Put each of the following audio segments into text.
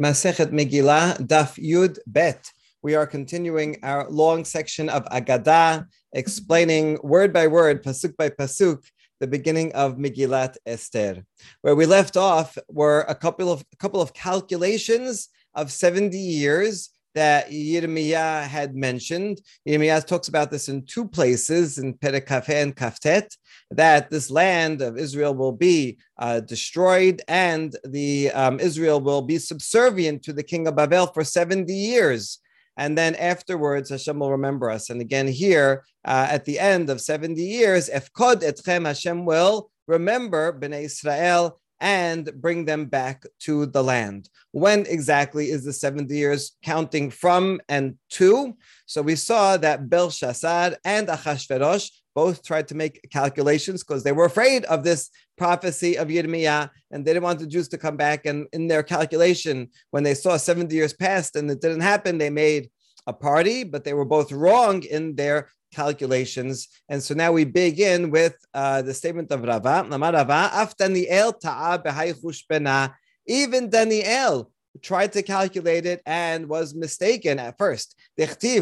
Masechet Megillah, Daf Yud Bet. We are continuing our long section of Agadah, explaining word by word, pasuk by pasuk, the beginning of Megillat Esther. Where we left off were a couple of a couple of calculations of 70 years that Yirmiyah had mentioned. Yirmiyah talks about this in two places, in Perek and Kaftet, that this land of Israel will be uh, destroyed and the um, Israel will be subservient to the king of Babel for 70 years. And then afterwards, Hashem will remember us. And again, here uh, at the end of 70 years, Efkod etchem, Hashem will remember Bnei Israel and bring them back to the land. When exactly is the 70 years counting from and to? So we saw that Belshazzar and Achashverosh both tried to make calculations because they were afraid of this prophecy of Yirmiyah and they didn't want the Jews to come back. And in their calculation, when they saw 70 years passed and it didn't happen, they made a party, but they were both wrong in their calculations. And so now we begin with uh, the statement of Rava. Even Daniel tried to calculate it and was mistaken at first.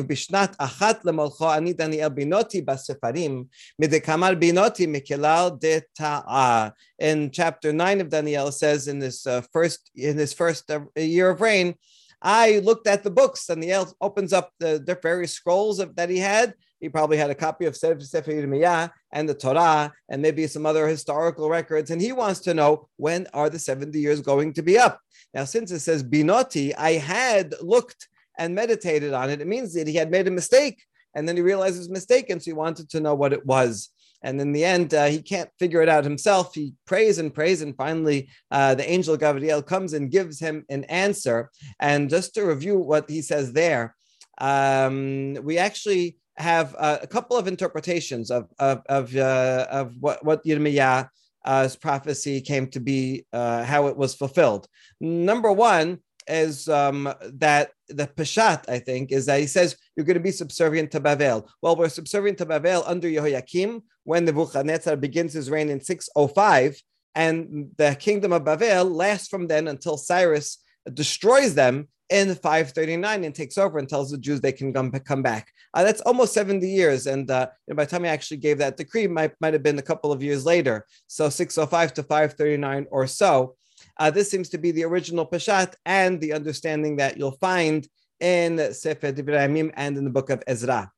בשנת אחת למולכו אני דניאל בינותי בספרים, מדקמר בינותי מכלל דתאה. In chapter 9 of Daniel says in this uh, first in his first uh, year of reign, I looked at the books. Daniel opens up the, the various scrolls of, that he had he probably had a copy of Sefer Yirmiyah and the Torah and maybe some other historical records, and he wants to know when are the 70 years going to be up. Now, since it says Binoti, I had looked and meditated on it. It means that he had made a mistake, and then he realized his mistake, and so he wanted to know what it was. And in the end, uh, he can't figure it out himself. He prays and prays, and finally, uh, the angel Gabriel comes and gives him an answer. And just to review what he says there, um, we actually have uh, a couple of interpretations of of of, uh, of what what Yirmiyah's prophecy came to be, uh, how it was fulfilled. Number one is um, that the Peshat, I think, is that he says you're going to be subservient to Babel. Well, we're subservient to Babel under Yehoiakim when Nebuchadnezzar begins his reign in 605, and the kingdom of Babel lasts from then until Cyrus destroys them in 539 and takes over and tells the Jews they can come, come back. Uh, that's almost 70 years. And uh, by the time he actually gave that decree, might, might have been a couple of years later. So 605 to 539 or so. Uh, this seems to be the original Peshat and the understanding that you'll find in Sefer Divrei and in the book of Ezra.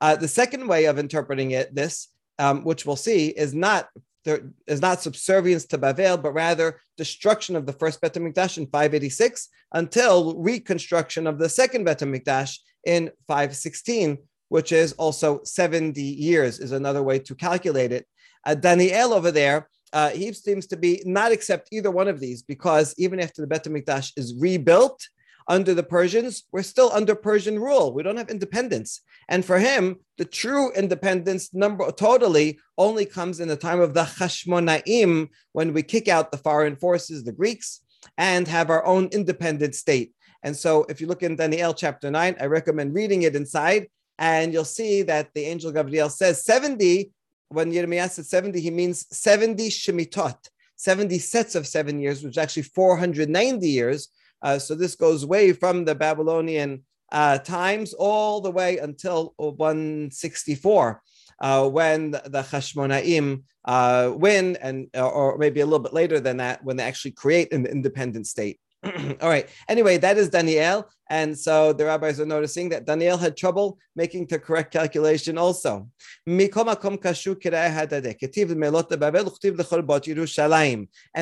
Uh, the second way of interpreting it, this, um, which we'll see, is not there is not subservience to Bavel, but rather destruction of the first Bet HaMikdash in 586 until reconstruction of the second Bet HaMikdash in 516, which is also 70 years, is another way to calculate it. Uh, Daniel over there, uh, he seems to be not accept either one of these because even after the Bet HaMikdash is rebuilt, under the Persians, we're still under Persian rule. We don't have independence. And for him, the true independence number totally only comes in the time of the Hashmonaim, when we kick out the foreign forces, the Greeks, and have our own independent state. And so if you look in Daniel chapter 9, I recommend reading it inside, and you'll see that the angel Gabriel says 70. When Yirmiyah said 70, he means 70 Shemitot, 70 sets of seven years, which is actually 490 years uh, so this goes way from the Babylonian uh, times all the way until 164. Uh, when the Hashmonaim uh, win, and or maybe a little bit later than that, when they actually create an independent state. All right. Anyway, that is Daniel, and so the rabbis are noticing that Daniel had trouble making the correct calculation. Also, and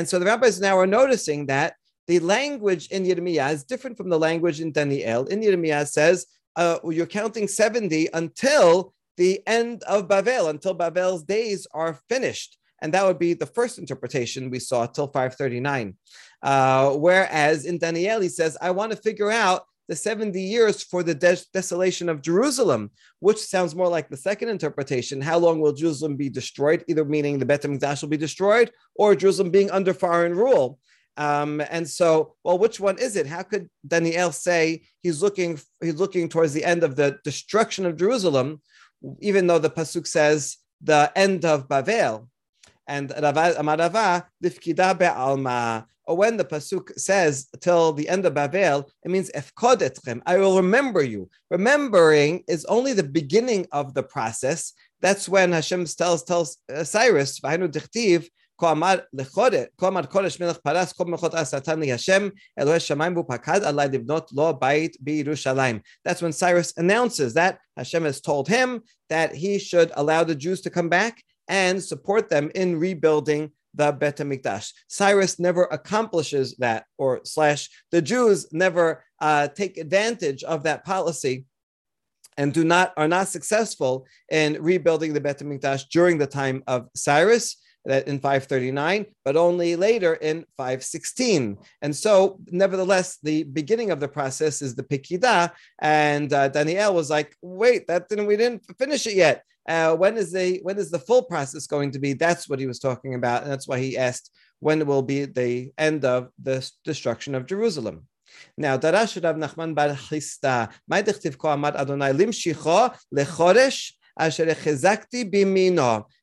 so the rabbis now are noticing that the language in Yirmiyah is different from the language in Daniel. In Yirmiyah says uh, you're counting 70 until the end of Babel, until Babel's days are finished. And that would be the first interpretation we saw till 539. Uh, whereas in Daniel, he says, I want to figure out the 70 years for the des- desolation of Jerusalem, which sounds more like the second interpretation. How long will Jerusalem be destroyed? Either meaning the Bet HaMikdash will be destroyed or Jerusalem being under foreign rule. Um, and so, well, which one is it? How could Daniel say he's looking he's looking towards the end of the destruction of Jerusalem, even though the pasuk says the end of Bavel? And Amarava lifkida be'alma. or when the pasuk says till the end of Bavel, it means efkodetchem. I will remember you. Remembering is only the beginning of the process. That's when Hashem tells tells uh, Cyrus, "V'hainu dichtiv." כה אמר לחודש, כה אמר קודש מלך פרס, כה מלכות ארץ נתן לי השם, אלוהי שמיים והוא פקד עלי לבנות לו בית בירושלים. That's when Cyrus announces that Hashem has told him that he should allow the Jews to come back and support them in rebuilding the Bet HaMikdash. Cyrus never accomplishes that, or slash, the Jews never uh, take advantage of that policy and do not are not successful in rebuilding the Bet HaMikdash during the time of Cyrus that in 539, but only later in 516. And so, nevertheless, the beginning of the process is the Pikida, and uh, Daniel was like, "Wait, that didn't we didn't finish it yet. Uh, when is the when is the full process going to be?" That's what he was talking about, and that's why he asked when will be the end of the destruction of Jerusalem. Now, Darash Rav Nachman Bar Chisda, Ma'idich Tivko Amad Adonai Limshicho Lechoresh this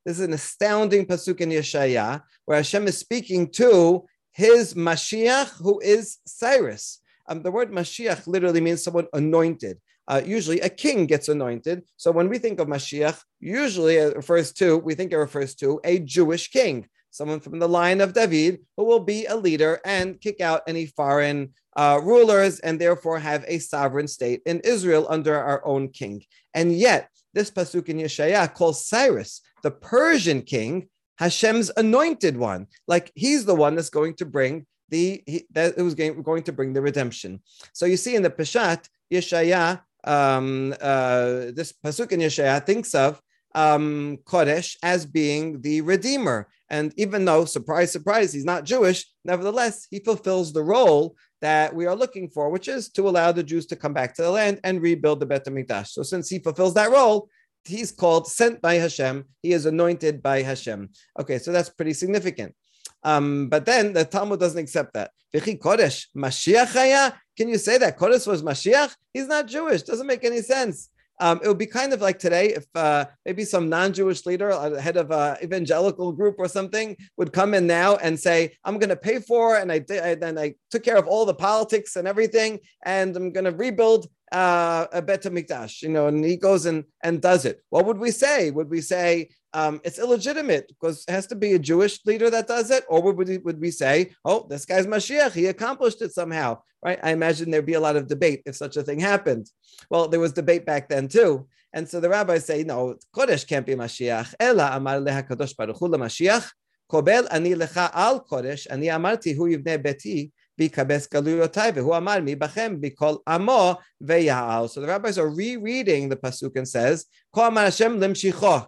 is an astounding pasuk in Yeshaya, where Hashem is speaking to his Mashiach, who is Cyrus. Um, the word Mashiach literally means someone anointed. Uh, usually a king gets anointed. So when we think of Mashiach, usually it refers to, we think it refers to a Jewish king, someone from the line of David who will be a leader and kick out any foreign uh, rulers and therefore have a sovereign state in Israel under our own king. And yet, this pasuk in Yeshaya calls Cyrus, the Persian king, Hashem's anointed one. Like he's the one that's going to bring the he, that was going, going to bring the redemption. So you see in the Peshat, Yeshaya, um, uh, this pasuk in Yeshaya thinks of um, Koresh as being the redeemer. And even though, surprise, surprise, he's not Jewish, nevertheless, he fulfills the role that we are looking for, which is to allow the Jews to come back to the land and rebuild the Bet HaMikdash. So since he fulfills that role, he's called sent by Hashem. He is anointed by Hashem. Okay, so that's pretty significant. Um, but then the Talmud doesn't accept that. Koresh, Mashiach Can you say that Koresh was Mashiach? He's not Jewish. Doesn't make any sense. Um, it would be kind of like today if uh, maybe some non-Jewish leader, uh, head of an evangelical group or something, would come in now and say, "I'm going to pay for, and I and I took care of all the politics and everything, and I'm going to rebuild uh, a Bet Mikdash." You know, and he goes and and does it. What would we say? Would we say um, it's illegitimate because it has to be a Jewish leader that does it, or would we, would we say, "Oh, this guy's Mashiach; he accomplished it somehow"? Right? I imagine there'd be a lot of debate if such a thing happened. Well, there was debate back then too, and so the rabbis say, "No, Koresh can't be Mashiach." Ela amar leha Kadosh Baruch Hu Mashiach. Kobel ani lecha al Koresh ani amarti hu yivne beti So the rabbis are rereading the pasuk and says, Ko Hashem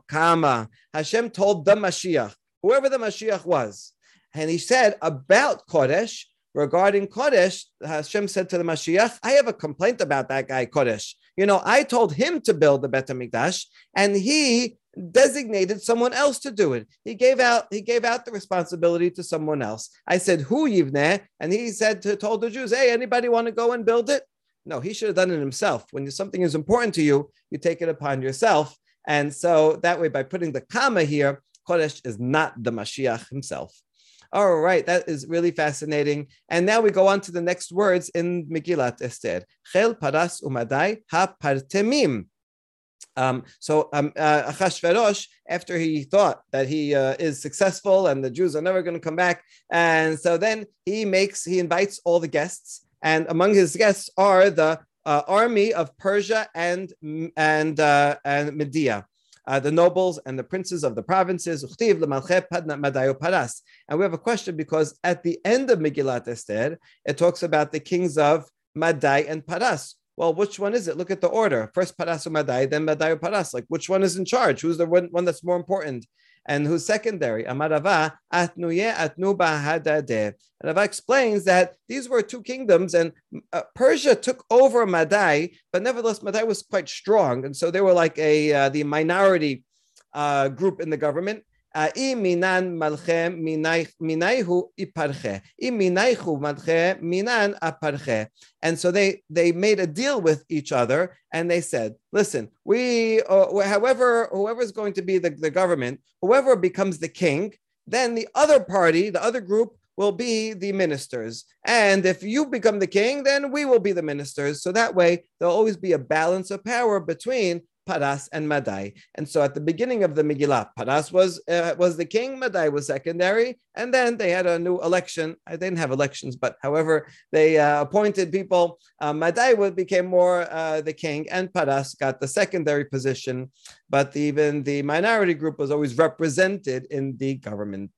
kama. Hashem told the Mashiach, whoever the Mashiach was, and he said about Koresh, regarding Koresh, Hashem said to the Mashiach, I have a complaint about that guy, Koresh. You know, I told him to build the Bet HaMikdash, and he designated someone else to do it. He gave out he gave out the responsibility to someone else. I said, "Who yivneh?" And he said to told the Jews, "Hey, anybody want to go and build it?" No, he should have done it himself. When something is important to you, you take it upon yourself. And so that way, by putting the comma here, Koresh is not the Mashiach himself. All right, that is really fascinating. And now we go on to the next words in Megillat Esther. Chel paras umadai ha partemim. Um, so um, uh, Achashverosh, after he thought that he uh, is successful and the Jews are never going to come back, and so then he makes he invites all the guests, and among his guests are the uh, army of Persia and and uh, and Media. Uh, the nobles and the princes of the provinces. And we have a question because at the end of Megillat Esther, it talks about the kings of Madai and Paras. Well, which one is it? Look at the order. First Parasu Madai, then Madai Paras. Like which one is in charge? Who's the one, one that's more important? And who's secondary? Amarava atnuye. And Rava explains that these were two kingdoms, and uh, Persia took over Madai, but nevertheless Madai was quite strong, and so they were like a uh, the minority uh, group in the government. And so they they made a deal with each other, and they said, "Listen, we, uh, however, whoever is going to be the, the government, whoever becomes the king, then the other party, the other group, will be the ministers. And if you become the king, then we will be the ministers. So that way, there'll always be a balance of power between Paras and Madai. And so at the beginning of the Megillah, Paras was uh, was the king, Madai was secondary, and then they had a new election. I didn't have elections, but however, they uh, appointed people. Uh, Madai became more uh, the king, and Paras got the secondary position. But even the minority group was always represented in the government.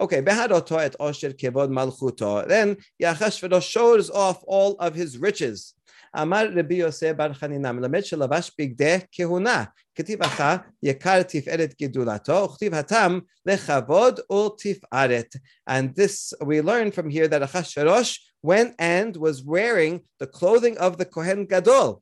Okay, Behadoto et Osher Kevod Malchuto. Then Yachashverosh shows off all of his riches. אמר רבי יוסף בר חנינה, מלמד שלבש בגדי כהונה, כתיב אחר יקר תפארת גדולתו, וכתיב התם לכבוד ולתפארת. And this, we learn from here that Achashverosh went and was wearing the clothing of the Kohen Gadol,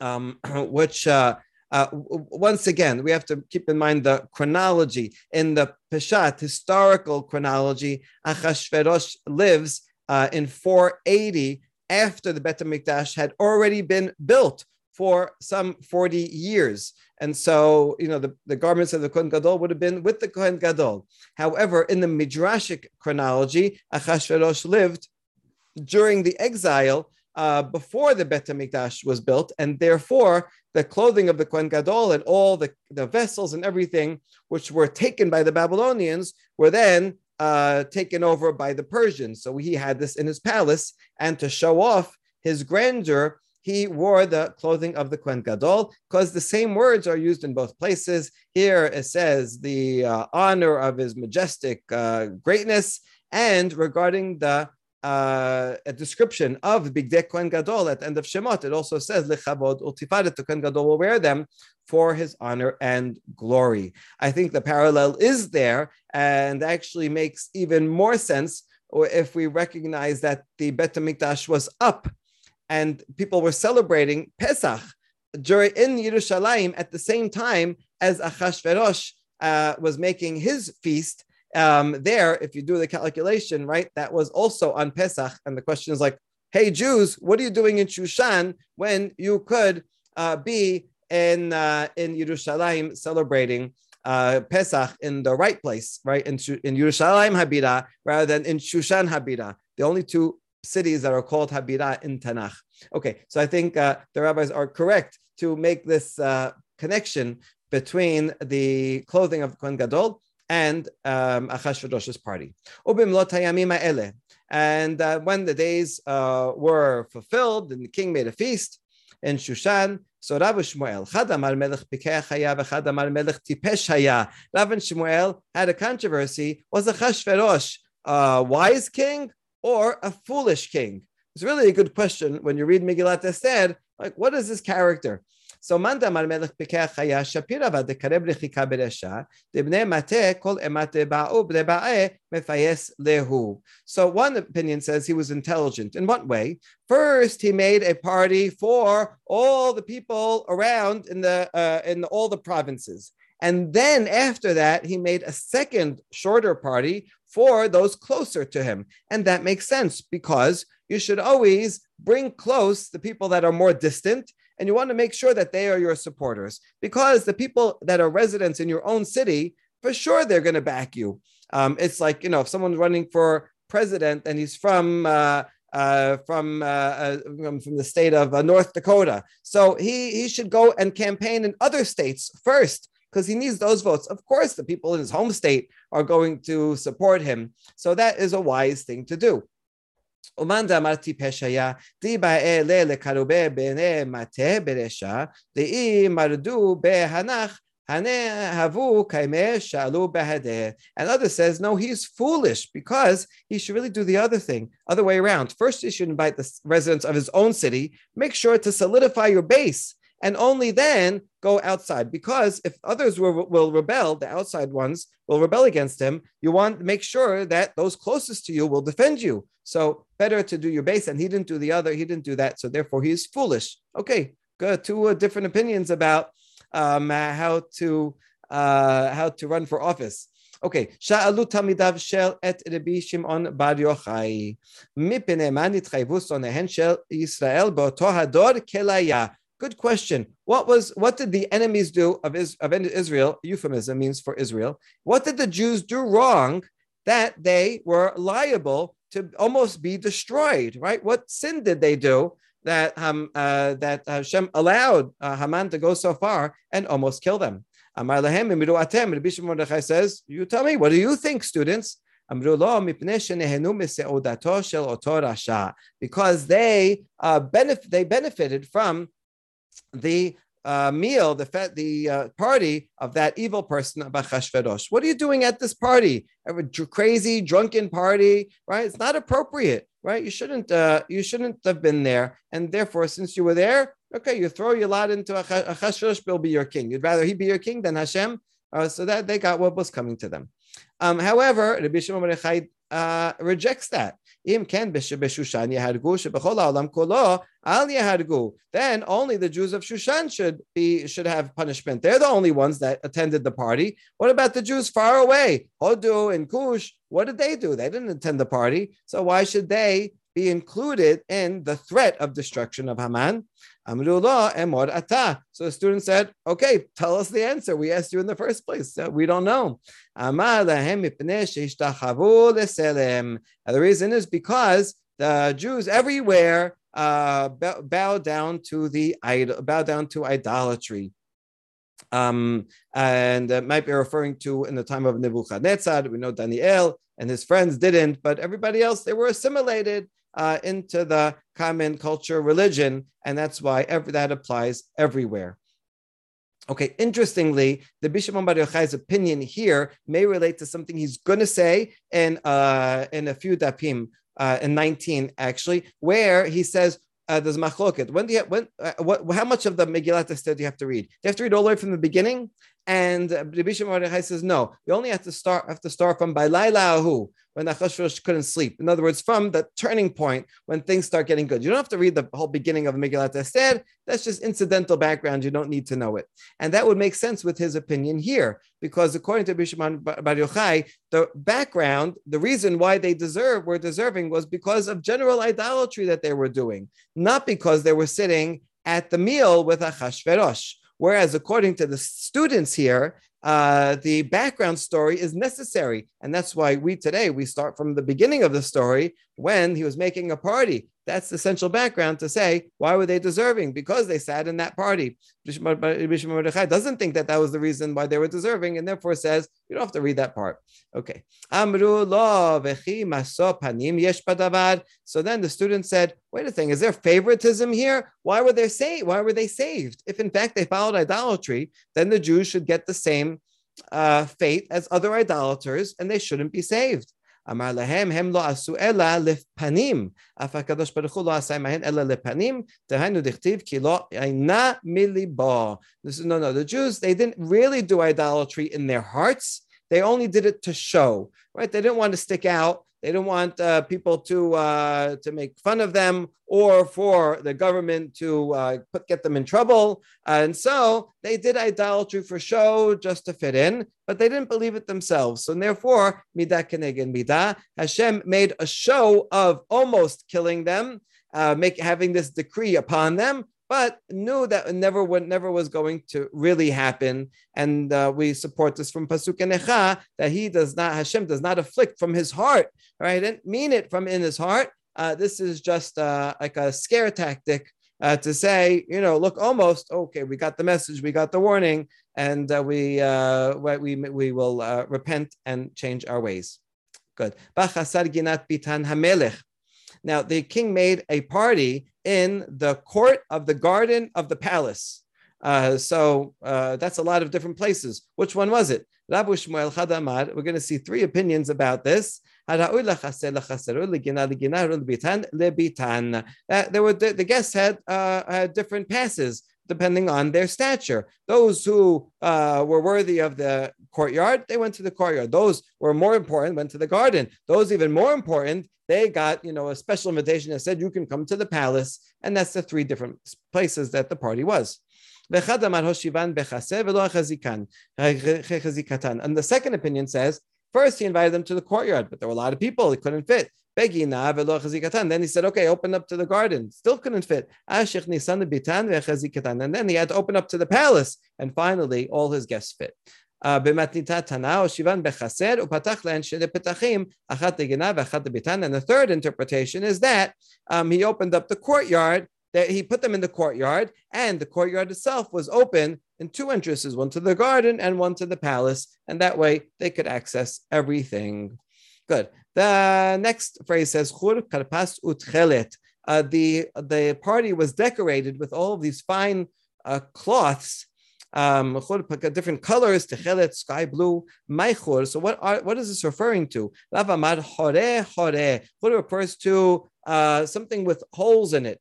um, which uh, uh, once again, we have to keep in mind the chronology. In the Peshat historical chronology, Achashverosh lives uh, in 480 after the Bet HaMikdash had already been built for some 40 years. And so, you know, the, the garments of the Kohen Gadol would have been with the Kohen Gadol. However, in the Midrashic chronology, Achashverosh lived during the exile uh, before the Bet HaMikdash was built, and therefore the clothing of the Kohen Gadol and all the, the vessels and everything which were taken by the Babylonians were then uh, taken over by the Persians. So he had this in his palace, and to show off his grandeur, he wore the clothing of the Kohen Gadol because the same words are used in both places. Here it says the uh, honor of his majestic uh, greatness, and regarding the uh, a description of Bigdei Kohen Gadol at the end of Shemot. It also says Lechavod Ultifadet. The Kohen Gadol will wear them for his honor and glory. I think the parallel is there and actually makes even more sense if we recognize that the Bet Hamikdash was up and people were celebrating Pesach during in Yerushalayim at the same time as Achashverosh uh, was making his feast um, there, if you do the calculation, right, that was also on Pesach. And the question is like, hey, Jews, what are you doing in Shushan when you could uh, be in, uh, in Yerushalayim celebrating uh, Pesach in the right place, right? In, in Yerushalayim Habira rather than in Shushan Habira, the only two cities that are called Habira in Tanakh. Okay, so I think uh, the rabbis are correct to make this uh, connection between the clothing of Kohen Gadol and um, Achashverosh's party. And uh, when the days uh, were fulfilled, and the king made a feast in Shushan, so Rav Shmuel, Chad Amar Melech Haya v'Chad Amar Melech Tipesh Haya. Rav Shmuel had a controversy. Was Achashverosh a wise king or a foolish king? It's really a good question when you read Megillat Esther. Like, what is this character? So Melech Shapira lechika beresha kol ba'u mefayes lehu. So one opinion says he was intelligent. In what way? First, he made a party for all the people around in the uh, in all the provinces. And then after that, he made a second shorter party for those closer to him. And that makes sense because you should always bring close the people that are more distant and you want to make sure that they are your supporters because the people that are residents in your own city, for sure, they're going to back you. Um, it's like, you know, if someone's running for president and he's from, uh, uh, from, uh, uh from the state of uh, North Dakota. So he, he should go and campaign in other states first because he needs those votes. Of course, the people in his home state are going to support him. So that is a wise thing to do. ומאן דאמרתי פשעיה, די באי לקרובי בני מטה ברשע, דאי מרדו בהנח, and others says, no, he's foolish because he should really do the other thing, other way around. First, he should invite the residents of his own city, make sure to solidify your base and only then go outside. Because if others will, will rebel, the outside ones will rebel against him, you want to make sure that those closest to you will defend you. So better to do your base. And he didn't do the other, he didn't do that. So therefore, he's foolish. Okay, good. Two uh, different opinions about um, uh, how to uh, how to run for office. Okay, שאלו תלמידיו של את רבי שמעון בר יוחאי, מפני מה נתחייבו שונאיהן של ישראל באותו הדור כליה? Good question. What was what did the enemies do of, of Israel? Euphemism means for Israel. What did the Jews do wrong that they were liable to almost be destroyed, right? What sin did they do that um, uh, that Hashem allowed uh, Haman to go so far and almost kill them? Amar lahem atem. Rabbi Mordechai says, "You tell me, what do you think, students?" Because they uh, benef- they benefited from the uh, meal, the the uh, party of that evil person of Achashverosh. What are you doing at this party? A crazy drunken party, right? It's not appropriate, right? You shouldn't uh, you shouldn't have been there, and therefore, since you were there, okay, you throw your lot into Achashverosh, will be your king. You'd rather he be your king than Hashem. Uh, so that they got what was coming to them. Um, however, Rabbi Shimon uh, rejects that. Then only the Jews of Shushan should be should have punishment. They're the only ones that attended the party. What about the Jews far away? Hodu and Kush, what did they do? They didn't attend the party. So why should they be included in the threat of destruction of Haman? So the student said, okay, tell us the answer. We asked you in the first place. So we don't know. the reason is because the Jews everywhere uh, bow down to the idol, bow down to idolatry. Um, and that might be referring to in the time of Nebuchadnezzar. We know Daniel and his friends didn't, but everybody else, they were assimilated uh, into the common culture religion, and that's why every, that applies everywhere. Okay, interestingly, the Bishop Bar Yochai's opinion here may relate to something he's going to say in, uh, in a few dapim, uh, in 19 actually, where he says, uh, there's machloket. When do you when uh, what, how much of the Megillat Esther do you have to read? Do you have to read all the way from the beginning? And Rabbi Shimon says, no, you only have to start have to start from Bailaila Ahu, when Achashverosh couldn't sleep. In other words, from the turning point when things start getting good. You don't have to read the whole beginning of Megillat Esther. That's just incidental background. You don't need to know it. And that would make sense with his opinion here, because according to Bishman Bar Yochai, the background, the reason why they deserve were deserving was because of general idolatry that they were doing, not because they were sitting at the meal with Achashverosh. Whereas, according to the students here, uh, the background story is necessary. And that's why we today, we start from the beginning of the story when he was making a party. That's the essential background to say, why were they deserving? Because they sat in that party. Mordechai doesn't think that that was the reason why they were deserving, and therefore says, you don't have to read that part. Okay. So then the student said, wait a thing, is there favoritism here? Why were they saved? Why were they saved? If in fact they followed idolatry, then the Jews should get the same uh, fate as other idolaters, and they shouldn't be saved. אמר להם, הם לא עשו אלא לפנים, אף הקדוש ברוך הוא לא עשה עמהם אלא לפנים, דהיינו דכתיב כי לא אינה מליבו. No, no, the Jews, they didn't really do idolatry in their hearts, they only did it to show, right? They didn't want to stick out, they don't want uh, people to uh, to make fun of them or for the government to uh, put, get them in trouble. And so they did idolatry for show just to fit in, but they didn't believe it themselves. So therefore, midah keneged midah, Hashem made a show of almost killing them, uh, make having this decree upon them, but knew that never would, never was going to really happen. And uh, we support this from Pasuk Necha that he does not Hashem does not afflict from his heart. Right, didn't mean it from in his heart. Uh, this is just uh, like a scare tactic uh, to say, you know, look, almost okay. We got the message, we got the warning, and uh, we uh, we we will uh, repent and change our ways. Good. Now the king made a party in the court of the garden of the palace. Uh, so uh, that's a lot of different places. Which one was it? Rabu Shmuel Chadamar. We're going to see three opinions about this. Uh, there were the, the guests had, uh, had different passes depending on their stature. Those who uh, were worthy of the courtyard, they went to the courtyard. Those were more important, went to the garden. Those even more important, they got you know a special invitation that said you can come to the palace, and that's the three different places that the party was. And the second opinion says, first he invited them to the courtyard, but there were a lot of people, it couldn't fit. Then he said, okay, open up to the garden. Still couldn't fit. And then he had to open up to the palace. And finally, all his guests fit. במתניתה תנא או שיבן בחסר ופתח להן שני פתחים, אחת לגינה ואחת לביתן. And the third interpretation is that um, he opened up the courtyard that he put them in the courtyard, and the courtyard itself was open in two entrances, one to the garden and one to the palace, and that way they could access everything. Good. The next phrase says Chur karpas utchelet. Uh, the the party was decorated with all of these fine uh, cloths, um, different colors, techelet, sky blue, maichur. So what are what is this referring to? Lavamad hore hore. Chur refers to uh, something with holes in it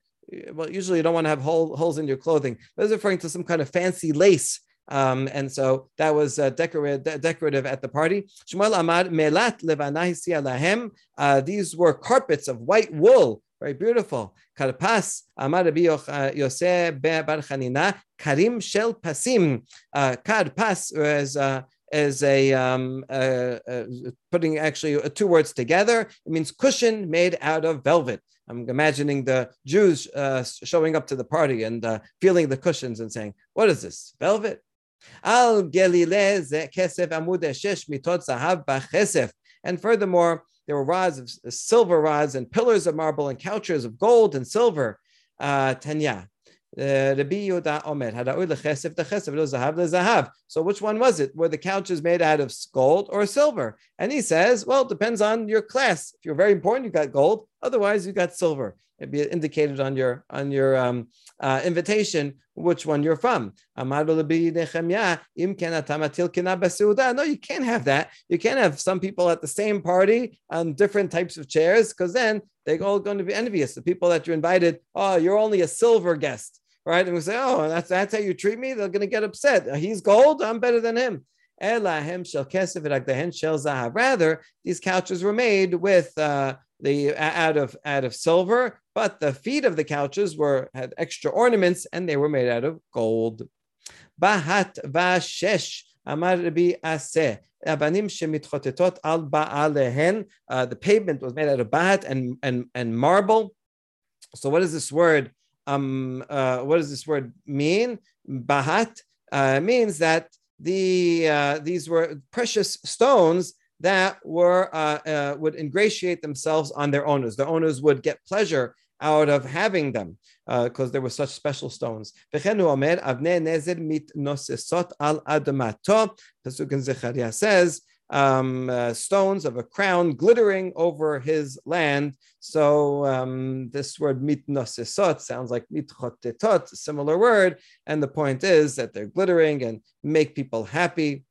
well, usually you don't want to have hole, holes in your clothing. But it's referring to some kind of fancy lace. Um, and so that was uh, decorative, de- decorative at the party. Shmuel melat lahem. Uh, these were carpets of white wool, very beautiful. Karpas Amar uh, Bar Karim Shel Pasim. Uh, Karpas uh, is a, um, putting actually two words together. It means cushion made out of velvet. I'm imagining the Jews uh, showing up to the party and feeling the cushions and saying, What is this? Velvet? Al kesef amud mitot zahav b'chesef. And furthermore, there were rods of silver rods and pillars of marble and couches of gold and silver. Uh, Tanya. Rabbi Yehuda Omer, lechesef lechesef zahav lezahav. So which one was it? Were the couches made out of gold or silver? And he says, well, it depends on your class. If you're very important, you got gold. Otherwise, you got silver. It'd be indicated on your on your um, uh, invitation which one you're from. No, you can't have that. You can't have some people at the same party on different types of chairs because then they're all going to be envious. The people that you invited, oh, you're only a silver guest, right? And we say, oh, that's that's how you treat me. They're going to get upset. He's gold. I'm better than him. Rather, these couches were made with uh, the out of out of silver, but the feet of the couches were had extra ornaments and they were made out of gold. Bahat vashesh amar Rabbi Aseh. Abanim. Uh, the pavement was made out of bahat and, and, and marble. So what does this word um uh, what does this word mean? Bahat uh, means that the uh, these were precious stones that were uh, uh, would ingratiate themselves on their owners. The owners would get pleasure out of having them because uh, there were such special stones. Pasuk in Zechariah says, um, uh, stones of a crown glittering over his land. So um, this word mitnosesot sounds like mitchotetot, similar word. And the point is that they're glittering and make people happy.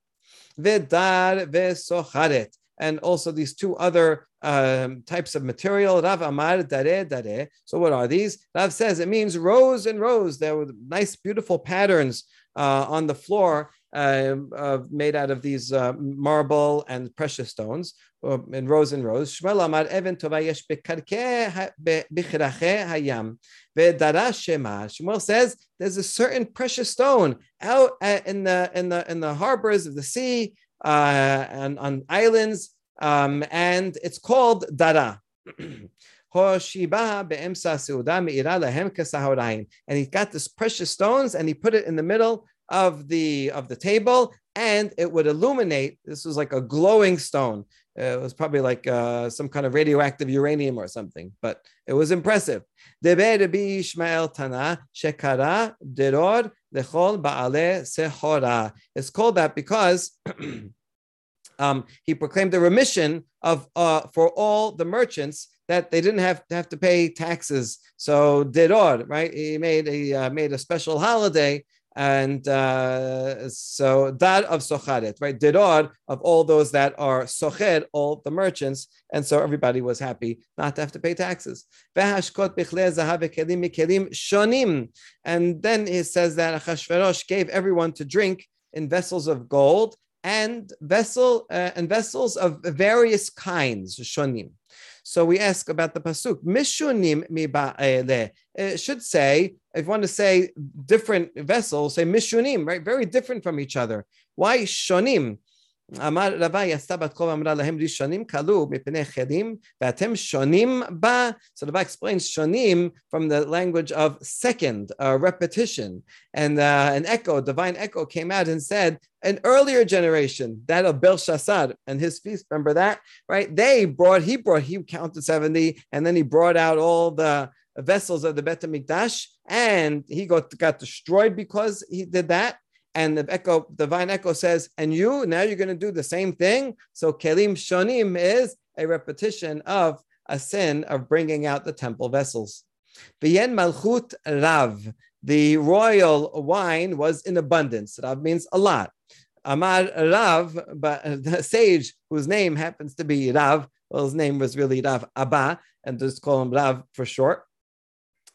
Vedar vesocharet. And also these two other um, types of material. Rav Amar dare dare. So what are these? Rav says it means rows and rows. There were nice, beautiful patterns uh, on the floor made out of these uh, marble and precious stones uh, in rows and rows. Shmuel Amar Even Tovayesh Hayam Shmuel says there's a certain precious stone out uh, in the in the in the harbors of the sea uh, and on islands, um, and it's called dara. and he got this precious stones and he put it in the middle of the of the table and it would illuminate this was like a glowing stone uh, it was probably like uh, some kind of radioactive uranium or something but it was impressive it's called that because um, he proclaimed a remission of uh, for all the merchants that they didn't have to have to pay taxes. So Deror, right? He made a uh, made a special holiday and uh, so that of Socharet, right? Deror of all those that are Socher, all the merchants, and so everybody was happy not to have to pay taxes. shonim And then he says that Achashverosh gave everyone to drink in vessels of gold and vessel uh, and vessels of various kinds, shonim. So we ask about the pasuk. Mishunim mi It should say, if you want to say different vessels, say mishunim, right? Very different from each other. Why shonim? אמר רבי עשתה בת קול אמרה להם ראשונים כלו מפני חלים ואתם שונים בה. So the Rabbi explains shonim from the language of second, uh, repetition. And uh, an echo, divine echo came out and said, an earlier generation, that of Belshazzar and his feast, remember that? Right? They brought, he brought, he counted 70, and then he brought out all the vessels of the Bet HaMikdash, and he got, got destroyed because he did that. And the echo, divine echo says, and you, now you're going to do the same thing. So kelim shonim is a repetition of a sin of bringing out the temple vessels. V'yen malchut rav, the royal wine was in abundance. Rav means a lot. Amar Rav, but the sage whose name happens to be Rav, well, his name was really Rav Abba, and just call him Rav for short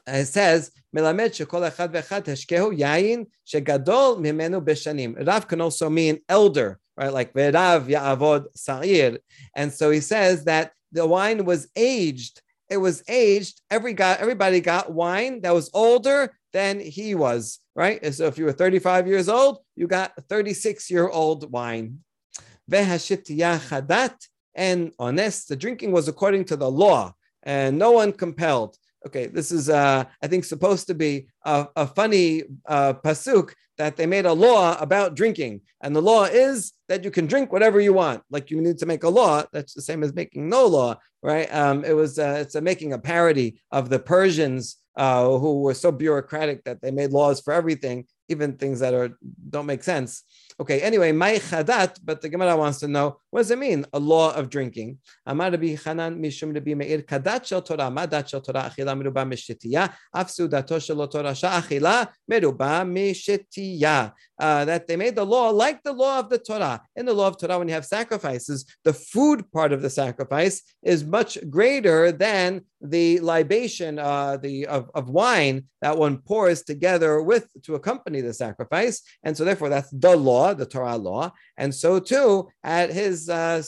it says, Melamed shekol echad v'echad yain shegadol mimenu b'shanim. Rav can also mean elder, right? Like ve'rav ya'avod sa'ir. And so he says that the wine was aged. It was aged. Every got, everybody got wine that was older than he was, right? And so if you were 35 years old, you got 36 year old wine. Vehashitiyah chadat and honest. The drinking was according to the law and no one compelled okay, this is, uh, I think, supposed to be a, a funny uh, pasuk that they made a law about drinking. And the law is that you can drink whatever you want. Like you need to make a law. That's the same as making no law, right? Um, it was, uh, it's a, making a parody of the Persians uh, who were so bureaucratic that they made laws for everything, even things that are don't make sense. Okay, anyway, my chadat, but the Gemara wants to know what does it mean, a law of drinking? Uh, that they made the law like the law of the Torah. In the law of Torah, when you have sacrifices, the food part of the sacrifice is much greater than the libation, uh, the of, of wine that one pours together with to accompany the sacrifice, and so therefore that's the law, the Torah law, and so too at his uh,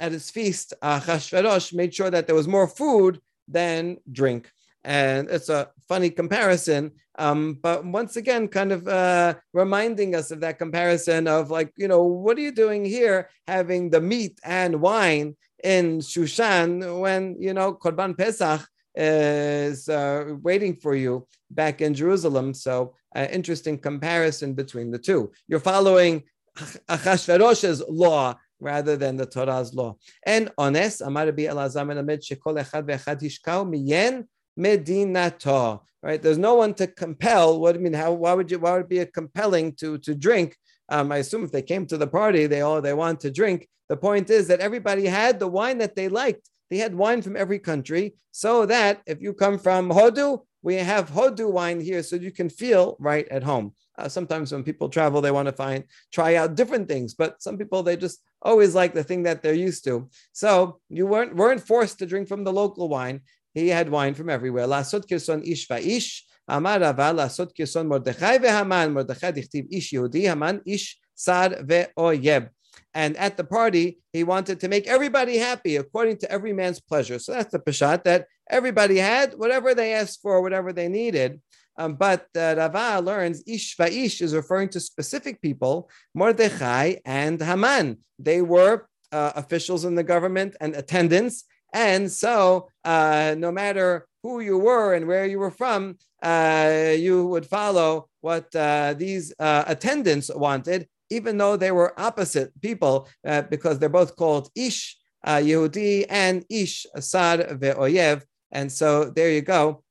at his feast, uh, Chashverosh made sure that there was more food than drink. And it's a funny comparison, um, but once again, kind of uh, reminding us of that comparison of like, you know, what are you doing here having the meat and wine in Shushan when, you know, Korban Pesach is uh, waiting for you back in Jerusalem. So, uh, interesting comparison between the two. You're following Achashverosh's law rather than the Torah's law. And honest, Amar Rabbi Elazar Melamed Shekol Echad Ve'echad Hishkau Miyen medinato. Right? There's no one to compel. What do I mean, how? Why would you? Why would it be a compelling to to drink? Um, I assume if they came to the party, they all they want to drink. The point is that everybody had the wine that they liked. They had wine from every country, so that if you come from Hodu, we have Hodu wine here, so you can feel right at home. Uh, sometimes when people travel, they want to find try out different things, but some people they just always like the thing that they're used to. So you weren't weren't forced to drink from the local wine. He had wine from everywhere. Kirson ish va'ish. Amar Rava lasot kirson Mordechai veHaman. Mordechai dichtiv ish Yehudi. Haman ish sar ve'oyeb. And at the party, he wanted to make everybody happy according to every man's pleasure. So that's the pashat that everybody had whatever they asked for, whatever they needed. Um, but uh, Rava learns ish va'ish is referring to specific people, Mordechai and Haman. They were uh, officials in the government and attendants, and so, uh, no matter who you were and where you were from, uh, you would follow what uh, these uh, attendants wanted, even though they were opposite people, uh, because they're both called Ish uh, Yehudi and Ish Sar ve'oyev. And so there you go.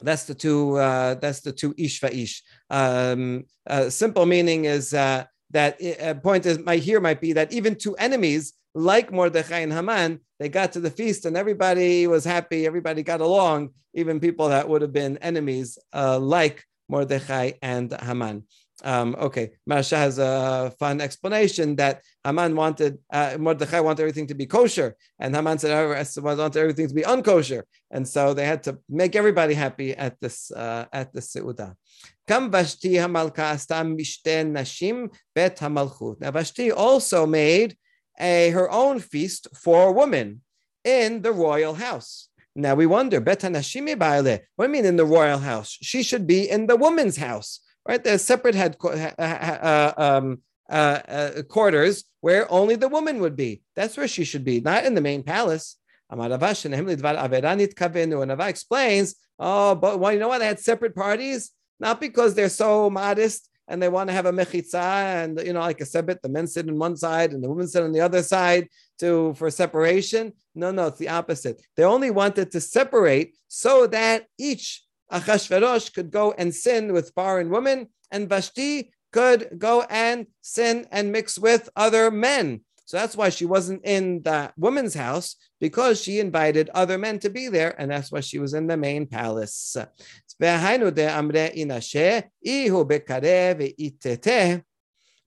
That's the two. Uh, that's the two ish va'ish. Um, simple meaning is that. Uh, point is, my here might be that even two enemies like Mordechai and Haman, they got to the feast and everybody was happy, everybody got along, even people that would have been enemies, uh, like Mordechai and Haman. Um, okay, Maharsha has a fun explanation that Haman wanted, uh, Mordechai wanted everything to be kosher, and Haman said, Esther wanted everything to be unkosher, and so they had to make everybody happy at this uh, at the seudah. Kam Vashti Hamalka Astam Nashim Bet Hamalchut. Now Vashti also made a, her own feast for women in the royal house. Now we wonder, what do you mean in the royal house? She should be in the woman's house, right? There's separate head, uh, um, uh, uh, quarters where only the woman would be. That's where she should be, not in the main palace. And Rava explains, oh, but well, you know what? They had separate parties, not because they're so modest and they want to have a mechitza and you know like a sebit, the men sit on one side and the women sit on the other side to for separation. No, no, it's the opposite. They only wanted to separate so that each Achashverosh could go and sin with foreign women, and Vashti could go and sin and mix with other men. So that's why she wasn't in the woman's house because she invited other men to be there, and that's why she was in the main palace.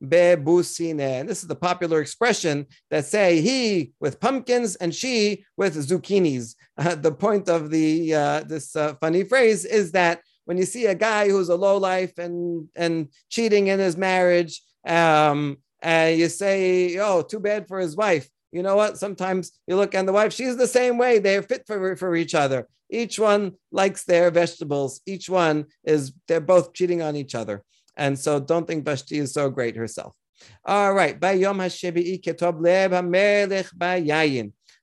Bebusine. This is the popular expression that say he with pumpkins and she with zucchinis. Uh, the point of the uh, this uh, funny phrase is that when you see a guy who's a low life and and cheating in his marriage, um, and you say, "Oh, too bad for his wife." You know what? Sometimes you look and the wife; she's the same way. They're fit for for each other. Each one likes their vegetables. Each one is they're both cheating on each other. And so don't think Vashti is so great herself. All right.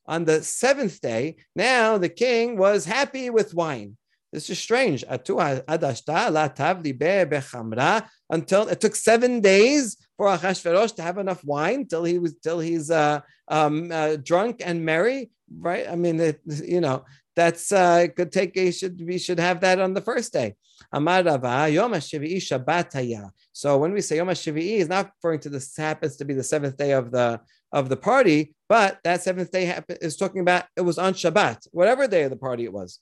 On the seventh day, now the king was happy with wine. This is strange. Until it took seven days for Achashverosh to have enough wine till he was till he's uh, um, uh, drunk and merry, right? I mean, it, you know, that's uh, could take. We should we should have that on the first day. Shabbat So when we say Yom HaShevi'i, is not referring to this happens to be the seventh day of the of the party, but that seventh day happen, is talking about it was on Shabbat, whatever day of the party it was.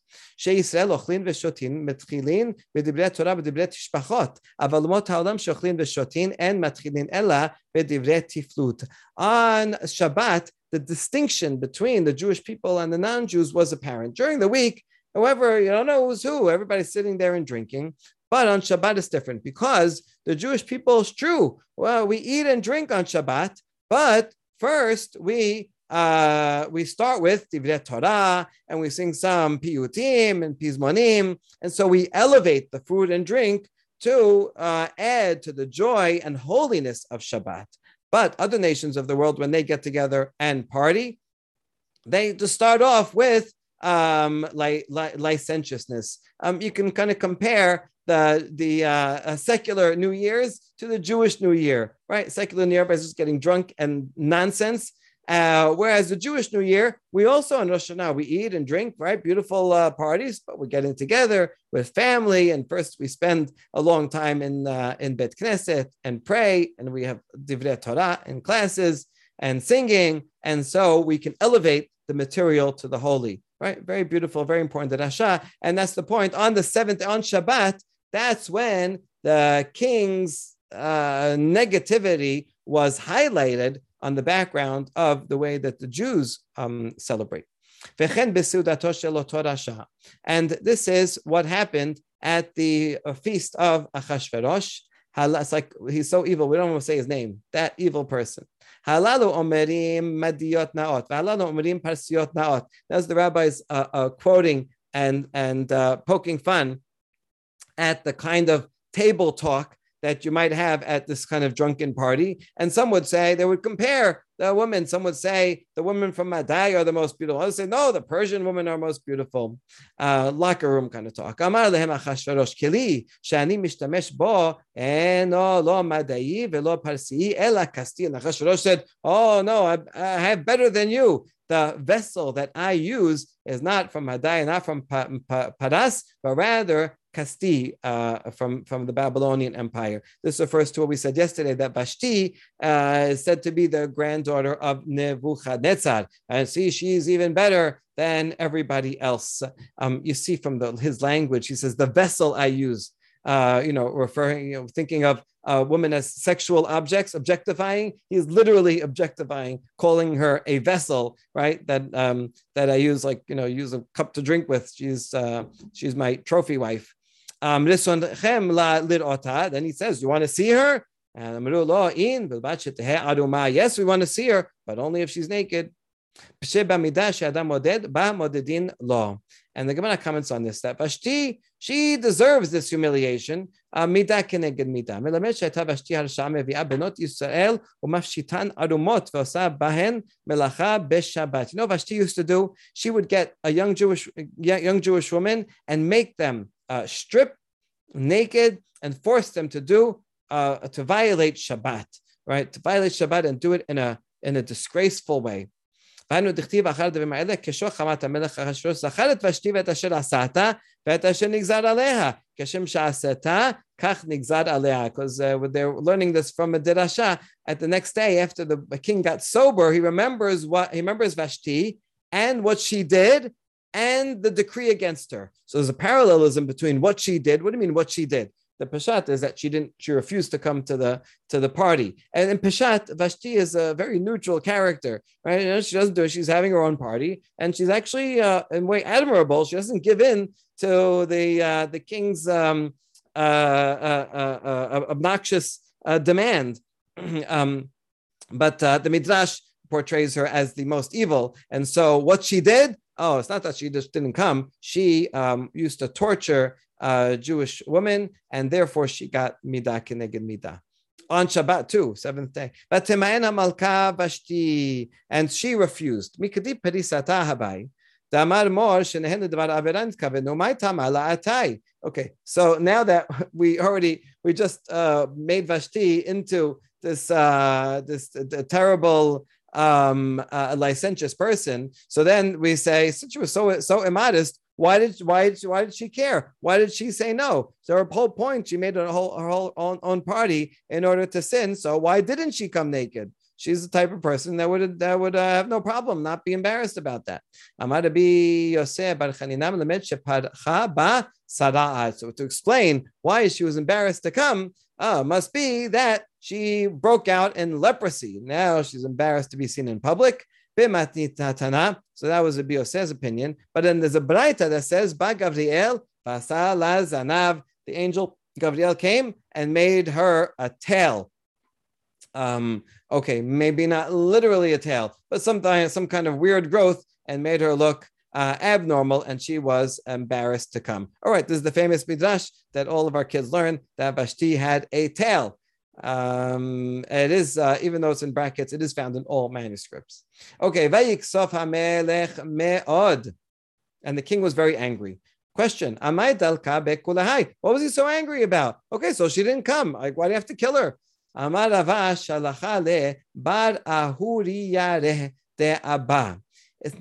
On Shabbat, the distinction between the Jewish people and the non-Jews was apparent. During the week, However, you don't know who's who. Everybody's sitting there and drinking. But on Shabbat it's different because the Jewish people is true. Well, we eat and drink on Shabbat, but first we uh, we start with Divrei Torah and we sing some piyutim and pizmonim, and so we elevate the food and drink to uh, add to the joy and holiness of Shabbat. But other nations of the world, when they get together and party, they just start off with um, li- li- licentiousness. Um, you can kind of compare the the uh, uh, secular New Year's to the Jewish New Year, right? Secular New Year is just getting drunk and nonsense. Uh, whereas the Jewish New Year, we also on Rosh Hashanah we eat and drink, right? Beautiful uh, parties, but we're getting together with family, and first we spend a long time in uh, in Bet Knesset and pray, and we have Divrei Torah and classes and singing, and so we can elevate the material to the holy right? Very beautiful, very important the Rasha. And that's the point. On the seventh, on Shabbat, that's when the king's uh, negativity was highlighted on the background of the way that the Jews um, celebrate. And this is what happened at the uh, feast of Achashverosh. It's like he's so evil, we don't want to say his name, that evil person. Halalu naot. Naot. That's the rabbis uh, uh, quoting and and uh, poking fun at the kind of table talk that you might have at this kind of drunken party. And some would say they would compare the women. Some would say the women from Madai are the most beautiful. Others say no, the Persian women are most beautiful. Uh, locker room kind of talk. Amar lehem achashverosh keli shani mishtamesh bo eno lo madai velo parsi ela said, oh no, I, I have better than you the vessel that I use is not from Madai, not from Paras, but rather Kasdi uh, from, from the Babylonian Empire. This refers to what we said yesterday that Vashti uh, is said to be the granddaughter of Nebuchadnezzar. And see, she's even better than everybody else. Um, you see from the, his language, he says, the vessel I use, uh, you know, referring, you know, thinking of a woman as sexual objects, objectifying. He's literally objectifying, calling her a vessel, right? That um, that I use, like you know, use a cup to drink with. She's uh, she's my trophy wife. Um, then he says, You want to see her? And yes, we want to see her, but only if she's naked. And the Gemara comments on this that Vashti, she deserves this humiliation. מידה כנגד מידה. מלמד שהייתה ושתי הרשעה מביאה בנות ישראל ומפשיטן ערומות ועושה בהן מלאכה בשבת. You know, Vashti used to do, she would get a young Jewish, young Jewish woman and make them uh, strip naked and force them to do, uh, to violate Shabbat, right? To violate Shabbat and do it in a, in a disgraceful way. והיינו דכתיב אחר הדברים האלה, כשור חמת המלך אחשורוש זכר את ושתי ואת אשר עשתה ואת אשר נגזר עליה. כשם שעשתה, כך נגזר עליה. Because uh, they're learning this from a dirasha, at the next day after the king got sober, he remembers what he remembers Vashti and what she did and the decree against her. So there's a parallelism between what she did. What do you mean what she did? The Peshat is that she didn't, she refused to come to the to the party. And in Peshat, Vashti is a very neutral character, right? You know, she doesn't do it. She's having her own party, and she's actually uh, in a way admirable. She doesn't give in to the uh, the king's um, uh, uh, uh, uh obnoxious demand. um, but the Midrash portrays her as the most evil, and so what she did oh, it's not that she just didn't come. She um, used to torture uh, Jewish woman, and therefore she got midah keneged midah. On Shabbat too, seventh day. But malka vashti, and she refused. Mikadi perisata habai. Damar mor shenehen devar averan kavenu mai tamala atai. Okay, so now that we already we just uh, made Vashti into this uh, this uh, terrible um, uh, licentious person, so then we say since she was so so immodest, why did why why did she care? Why did she say no? So her whole point, she made a whole her whole own, own party in order to sin. So why didn't she come naked? She's the type of person that would that would uh, have no problem, not be embarrassed about that. So to explain why she was embarrassed to come, uh, must be that she broke out in leprosy. Now she's embarrassed to be seen in public. So that was a Bioseh's opinion. But then there's a Braita that says, Ba Gavriel, Zanav, the angel Gabriel came and made her a tail. Um, okay, maybe not literally a tail, but some, some kind of weird growth and made her look uh, abnormal, and she was embarrassed to come. All right, this is the famous midrash that all of our kids learn that Vashti had a tail. Um, it is, uh, even though it's in brackets, it is found in all manuscripts. Okay, me'od. And the king was very angry. Question, Amay Dalka Bekulahai. What was he so angry about? Okay, so she didn't come. Like, why do you have to kill her? Amar bar de abba.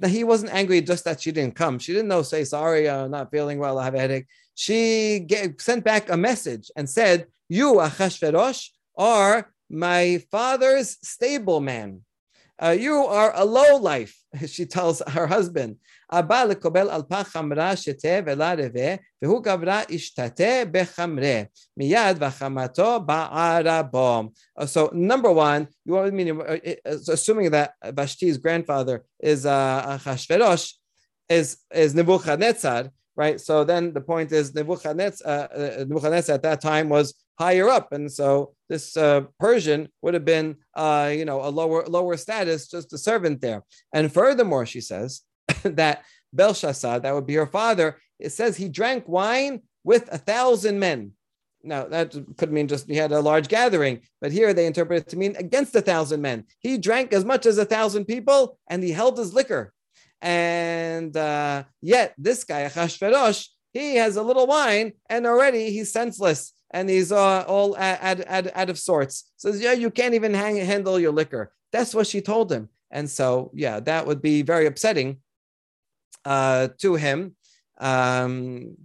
He wasn't angry just that she didn't come. She didn't know, say, sorry, I'm not feeling well, I have a headache. She gave, sent back a message and said, You, Achashverosh, are my father's stableman. Uh, you are a low life, she tells her husband. So number one, you want me uh, assuming that Vashti's grandfather is uh, is, is Nebuchadnezzar, right? So then the point is Nebuchadnezzar, uh, uh, Nebuchadnezzar at that time was higher up, and so this uh, Persian would have been, uh, you know, a lower lower status, just a servant there. And furthermore, she says that Belshazzar, that would be her father, it says he drank wine with a thousand men. Now that could mean just he had a large gathering, but here they interpret it to mean against a thousand men. He drank as much as a thousand people, and he held his liquor. And uh, yet this guy Achashverosh, he has a little wine, and already he's senseless and he's uh, all out, out, out of sorts. Says, yeah, you can't even hang, handle your liquor. That's what she told him. And so, yeah, that would be very upsetting uh, to him. Um,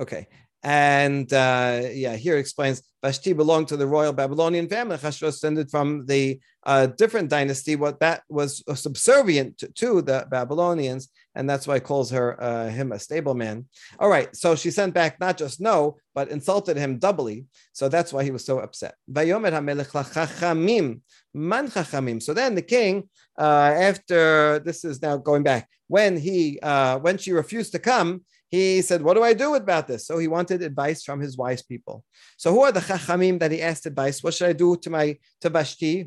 okay. And uh, yeah, here explains Vashti belonged to the royal Babylonian family. Chashva descended from the uh, different dynasty, what that was subservient to, to, the Babylonians. and that's why he calls her uh, him a stable man. All right, so she sent back not just no, but insulted him doubly. So that's why he was so upset. So then the king, uh, after this is now going back, when he uh, when she refused to come, he said, "What do I do about this?" So he wanted advice from his wise people. So who are the chachamim that he asked advice? What should I do to my to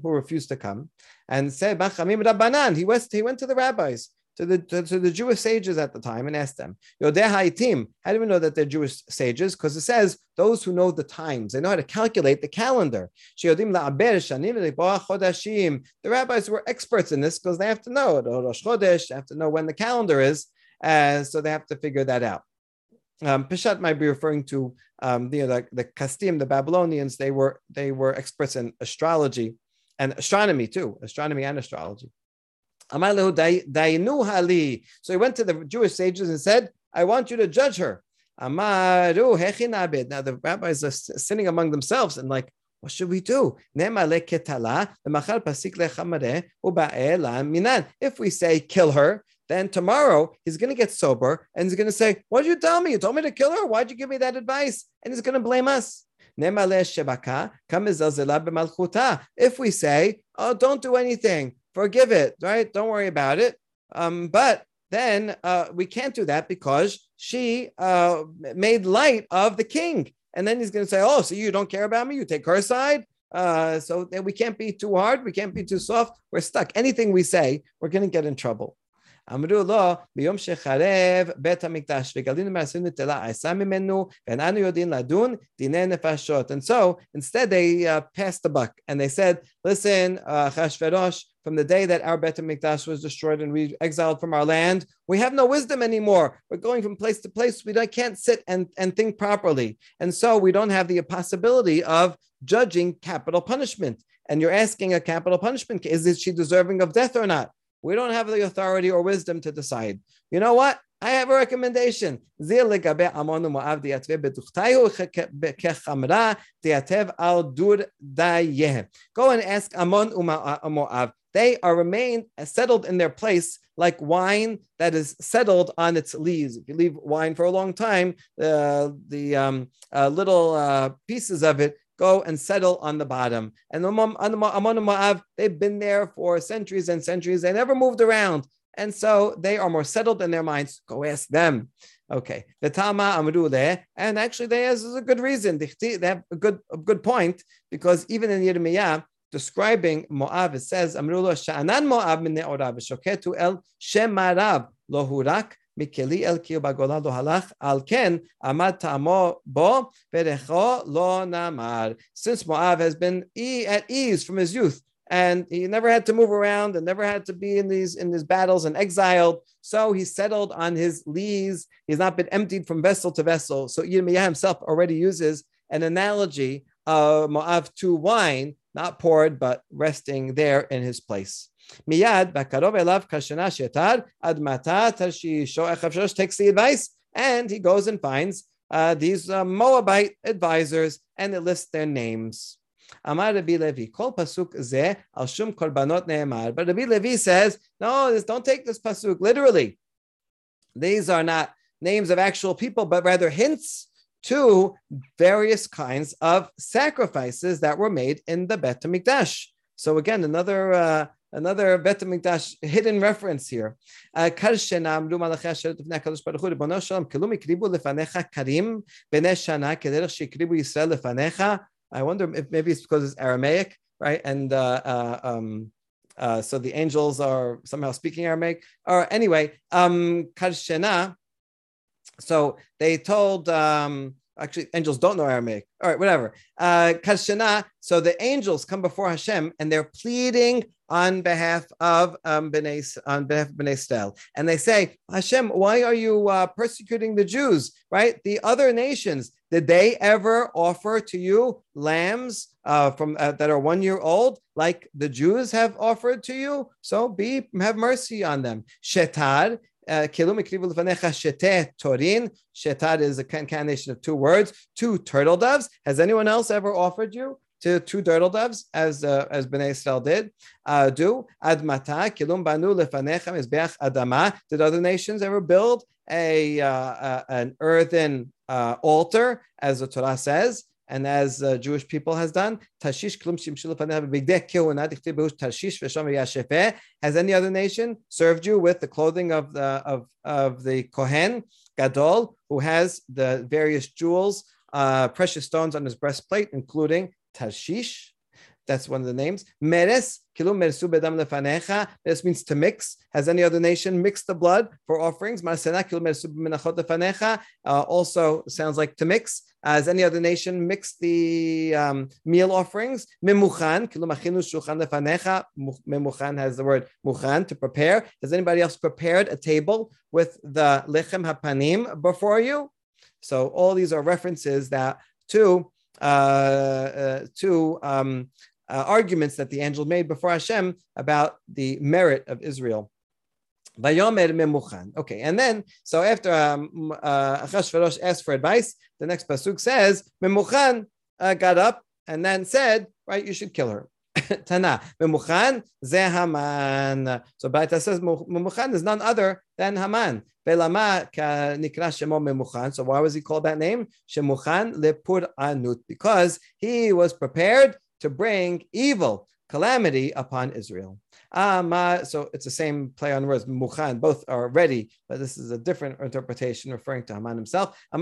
who refused to come? And said, "Chachamim rabbanan." He went he went to the rabbis to the to, to, the Jewish sages at the time and asked them, Yodeh Haitim, how do we know that they're Jewish sages? Because it says those who know the times, they know how to calculate the calendar. The rabbis were experts in this because they have to know the Rosh Chodesh, they have to know when the calendar is, uh, so they have to figure that out. Um, Peshat might be referring to um, you know, the, the Kasdim, the Babylonians. They were they were experts in astrology and astronomy too, astronomy and astrology. So he went to the Jewish sages and said, I want you to judge her. Now the rabbis are sitting among themselves and like, what should we do? If we say kill her, then tomorrow he's going to get sober and he's going to say, What did you tell me? You told me to kill her. Why'd you give me that advice? And he's going to blame us. If we say, Oh, don't do anything, forgive it, right? Don't worry about it. Um, but then uh, we can't do that because she uh, made light of the king. And then he's going to say, Oh, so you don't care about me? You take her side? Uh, so we can't be too hard. We can't be too soft. We're stuck. Anything we say, we're going to get in trouble. אמרו לו, ביום שחרב בית המקדש וגלינו מעשינו נטלה עשה ממנו, ואיננו יודעים לדון דיני נפשות. And so, instead they uh, passed the buck and they said, listen, uh, from the day that our Bet HaMikdash was destroyed and we exiled from our land, we have no wisdom anymore. We're going from place to place. We can't sit and, and think properly. And so we don't have the possibility of judging capital punishment. And you're asking a capital punishment, is she deserving of death or not? We don't have the authority or wisdom to decide. You know what? I have a recommendation. Go and ask Ammon Moab. They are remained settled in their place like wine that is settled on its lees. If you leave wine for a long time, uh, the um, uh, little uh, pieces of it go and settle on the bottom. And Ammon Moab, they've been there for centuries and centuries. They never moved around. And so they are more settled in their minds. Go ask them. Okay. The Tama Amrule. And actually, there's a good reason. They have a good, a good point because even in Yirmiyah, describing Moab, it says, Amrullah Sha'anan Moab min Ne'orav, Shoketu el Shemarab, Lohurak, מכלי אל קיר בגולה לא הלך, על כן עמד טעמו בו, ורחו לא נאמר. Since Moab has been at ease from his youth, and he never had to move around and never had to be in these in these battles and exiled. So he settled on his lees. He's not been emptied from vessel to vessel. So Yirmiyah himself already uses an analogy of Moab to wine, not poured, but resting there in his place. Miyad bakarov elav kashana shetar admata tarshisho echavshosh takes the advice and he goes and finds uh, these uh, Moabite advisors and it lists their names. Amar Rabbi Levi, kol pasuk ze al shum korbanot ne'emar. But Rabbi Levi says, no, this, don't take this pasuk literally. These are not names of actual people, but rather hints to various kinds of sacrifices that were made in the Bet HaMikdash. So again, another uh, Another Bet HaMikdash hidden reference here. I wonder if maybe it's because it's Aramaic, right? And uh, uh, um, uh, so the angels are somehow speaking Aramaic. Or anyway, um, So they told um, actually angels don't know Aramaic. All right, whatever. Uh, so the angels come before Hashem and they're pleading on behalf of um, on behalf of Bnei Israel. And they say, Hashem, why are you uh, persecuting the Jews, right? The other nations, did they ever offer to you lambs uh, from uh, that are one year old, like the Jews have offered to you? So be have mercy on them. Shetar, uh, Shetad is a combination of two words, two turtle doves. Has anyone else ever offered you? To two turtle doves, as uh, as Bnei Israel did uh, do. Admata kilum banu lefanecha mizbeach adama. Did other nations ever build a uh, an earthen uh, altar, as the Torah says? and as uh, Jewish people has done. Tarshish Tarshish Has any other nation served you with the clothing of the of, of the Kohen Gadol, who has the various jewels, uh, precious stones on his breastplate, including Tarshish? That's one of the names. Meres, kilum mersu bedam lefanecha. This means to mix. Has any other nation mixed the blood for offerings? Marsena kilum mersu b'menachot lefanecha. Uh, also sounds like to mix. Has any other nation mixed the um, meal offerings? Memuchan, kilum achinu shulchan lefanecha. Memuchan has the word muchan to prepare. Has anybody else prepared a table with the lechem hapanim before you? So all these are references that to uh, uh, to um, uh, arguments that the angel made before Hashem about the merit of Israel. Okay, and then so after um, uh, Achashverosh asked for advice, the next pasuk says Memuchan uh, got up and then said, "Right, you should kill her." Tana Memuchan ze Haman. So Braita says Memuchan is none other than Haman. So why was he called that name? Shemuchan lepur anut because he was prepared to bring evil, calamity upon Israel. Uh, so it's the same play on words, Mukhan, both are ready, but this is a different interpretation referring to Haman himself. And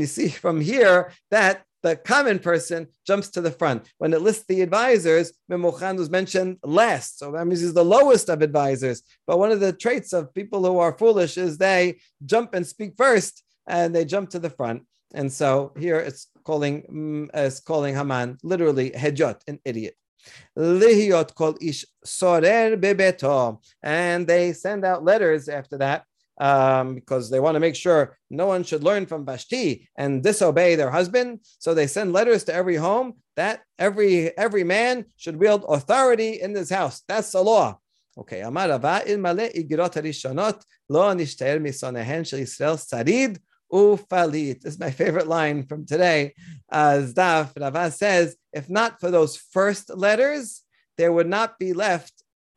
you see from here that the common person jumps to the front. When it lists the advisors, Memuchan was mentioned last. So that means he's the lowest of advisors. But one of the traits of people who are foolish is they jump and speak first and they jump to the front. And so here it's calling mm, it's calling Haman literally hedyot, an idiot. Lihiot kol ish sorer bebeto, and they send out letters after that um, because they want to make sure no one should learn from Vashti and disobey their husband. So they send letters to every home that every every man should wield authority in this house. That's the law. Okay, Amar Rava ilmale igirot harishonot lo nishtaer misonehen shel Yisrael sarid ufalit. This is my favorite line from today. Uh, Zdaf Rava says, if not for those first letters, there would not be left.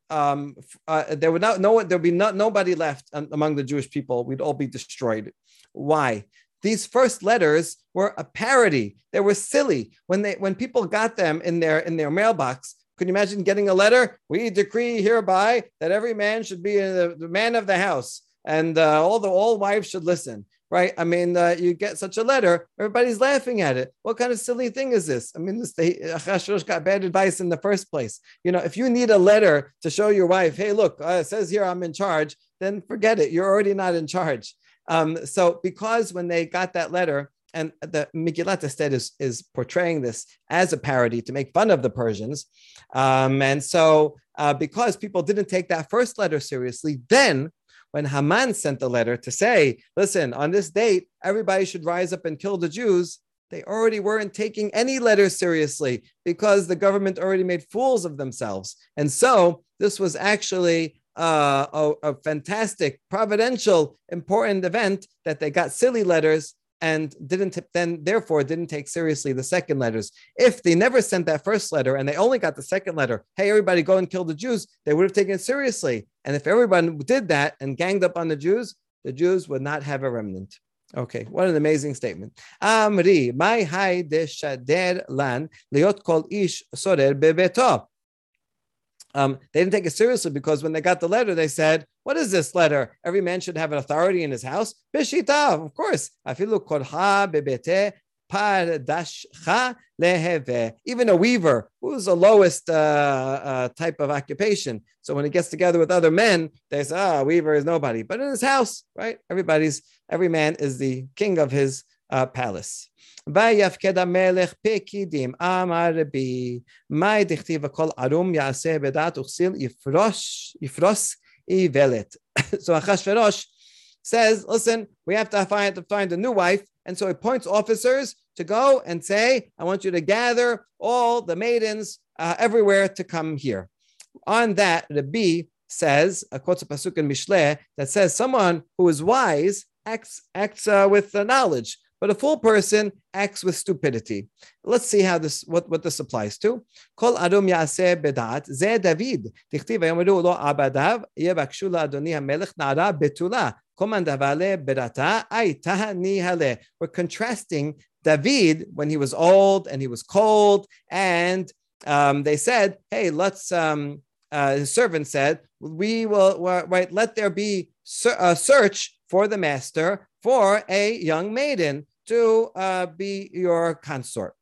Um, uh, there would not no there would be not nobody left among the Jewish people. We'd all be destroyed. Why? These first letters were a parody. They were silly when they when people got them in their in their mailbox. Can you imagine getting a letter? We decree hereby that every man should be the, the man of the house, and uh, all the all wives should listen right? I mean, uh, you get such a letter, everybody's laughing at it. What kind of silly thing is this? I mean, this Achashverosh got bad advice in the first place. You know, if you need a letter to show your wife, hey, look, uh, it says here I'm in charge, then forget it. You're already not in charge. Um, so, because when they got that letter, and the Megillat Esther is, is portraying this as a parody to make fun of the Persians. Um, and so, uh, because people didn't take that first letter seriously, then when Haman sent the letter to say, listen, on this date, everybody should rise up and kill the Jews, they already weren't taking any letters seriously because the government already made fools of themselves. And so this was actually uh, a, a fantastic, providential, important event that they got silly letters and didn't then therefore didn't take seriously the second letters. If they never sent that first letter and they only got the second letter, hey everybody go and kill the Jews, they would have taken it seriously. And if everyone did that and ganged up on the Jews, the Jews would not have a remnant. Okay, what an amazing statement. Amri, my hai de shader lan liot kol ish sorer bebeto. Um, they didn't take it seriously because when they got the letter, they said, What is this letter? Every man should have an authority in his house. Bishita, of course. Afilu korha bebete even a weaver, who's the lowest uh, uh, type of occupation. So when he gets together with other men, they say, "Ah, oh, weaver is nobody." But in his house, right? Everybody's every man is the king of his uh, palace. ויפקד המלך פקידים, אמר רבי, מאי דכתיב הכל ערום יעשה בדעת וכסיל יפרוש, יפרוס איוולת. So Achashverosh says, listen, we have to find, to find a new wife. And so he appoints officers to go and say, I want you to gather all the maidens uh, everywhere to come here. On that, Rabbi says, a quotes a pasuk in Mishle that says, someone who is wise acts, acts uh, with uh, knowledge. but a fool person acts with stupidity. Let's see how this what, what this applies to. Kol adam yaseh bedat ze David. Tichtiv vayomru lo abadav yevakshul adoni hamelech nara betula. We're contrasting David when he was old and he was cold, and um, they said, "Hey, let's." Um, uh, his servant said, "We will right. Let there be a search for the master for a young maiden to uh, be your consort."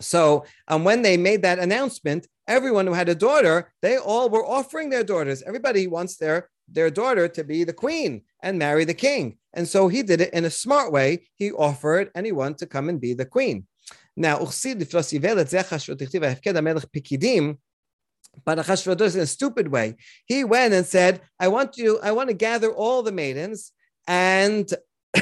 So, um, when they made that announcement, everyone who had a daughter, they all were offering their daughters. Everybody wants their their daughter to be the queen and marry the king. And so he did it in a smart way. He offered anyone to come and be the queen. Now, but Achashverosh in a stupid way, he went and said, "I want you. I want to gather all the maidens, and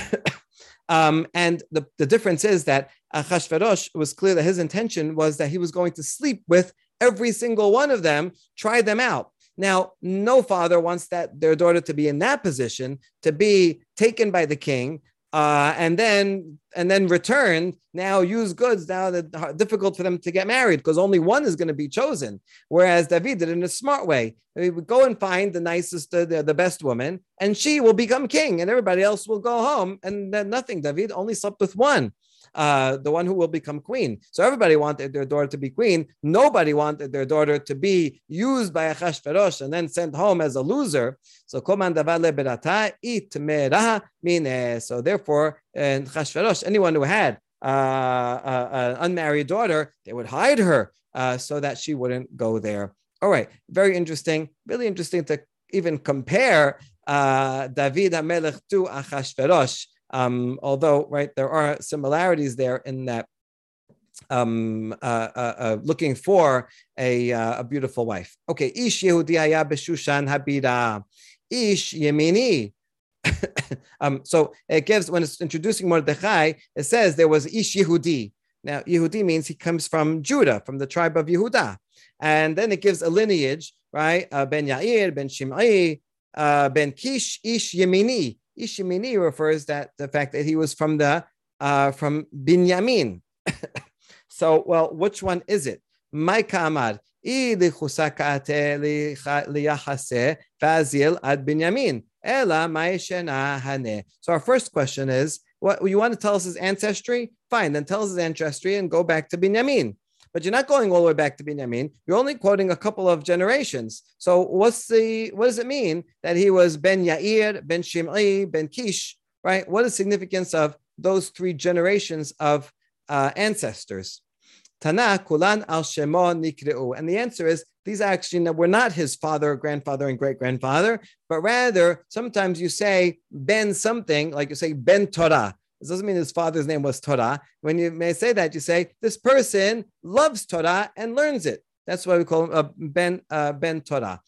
um, and the, the difference is that Achashverosh was clear that his intention was that he was going to sleep with every single one of them, try them out. Now, no father wants that their daughter to be in that position, to be taken by the king, uh, and then and then returned. Now use goods. Now that difficult for them to get married because only one is going to be chosen. Whereas David did it in a smart way. He would go and find the nicest, the, the best woman, and she will become king, and everybody else will go home, and then nothing. David only slept with one uh, the one who will become queen. So everybody wanted their daughter to be queen. Nobody wanted their daughter to be used by Achashverosh and then sent home as a loser. So koman davar it mine. So therefore, and Achashverosh, anyone who had uh, uh, an unmarried daughter, they would hide her uh, so that she wouldn't go there. All right, very interesting. Really interesting to even compare uh, David HaMelech to Achashverosh. Um, although, right, there are similarities there in that um, uh, uh, uh, looking for a, uh, a beautiful wife. Okay, Ish Yehudi b'Shushan habira. Ish Yemini. um, so it gives, when it's introducing Mordechai, it says there was Ish Yehudi. Now, Yehudi means he comes from Judah, from the tribe of Yehuda. And then it gives a lineage, right? Uh, ben Yair, Ben Shim'i, uh, Ben Kish, Ish Yemini. Ishimini refers that the fact that he was from the uh, from Binyamin. so, well, which one is it? My kamad. So our first question is, what you want to tell us his ancestry? Fine, then tell us his ancestry and go back to Binyamin but you're not going all the way back to Binyamin. You're only quoting a couple of generations. So what's the what does it mean that he was Ben Yair, Ben Shim'i, Ben Kish, right? What is the significance of those three generations of uh, ancestors? Tana kulan al shemo nikreu. And the answer is these actually were not his father, grandfather, and great grandfather, but rather sometimes you say Ben something, like you say Ben Torah. This doesn't mean his father's name was Torah. When you may say that, you say this person loves Torah and learns it. That's why we call him uh, Ben uh, Ben Torah.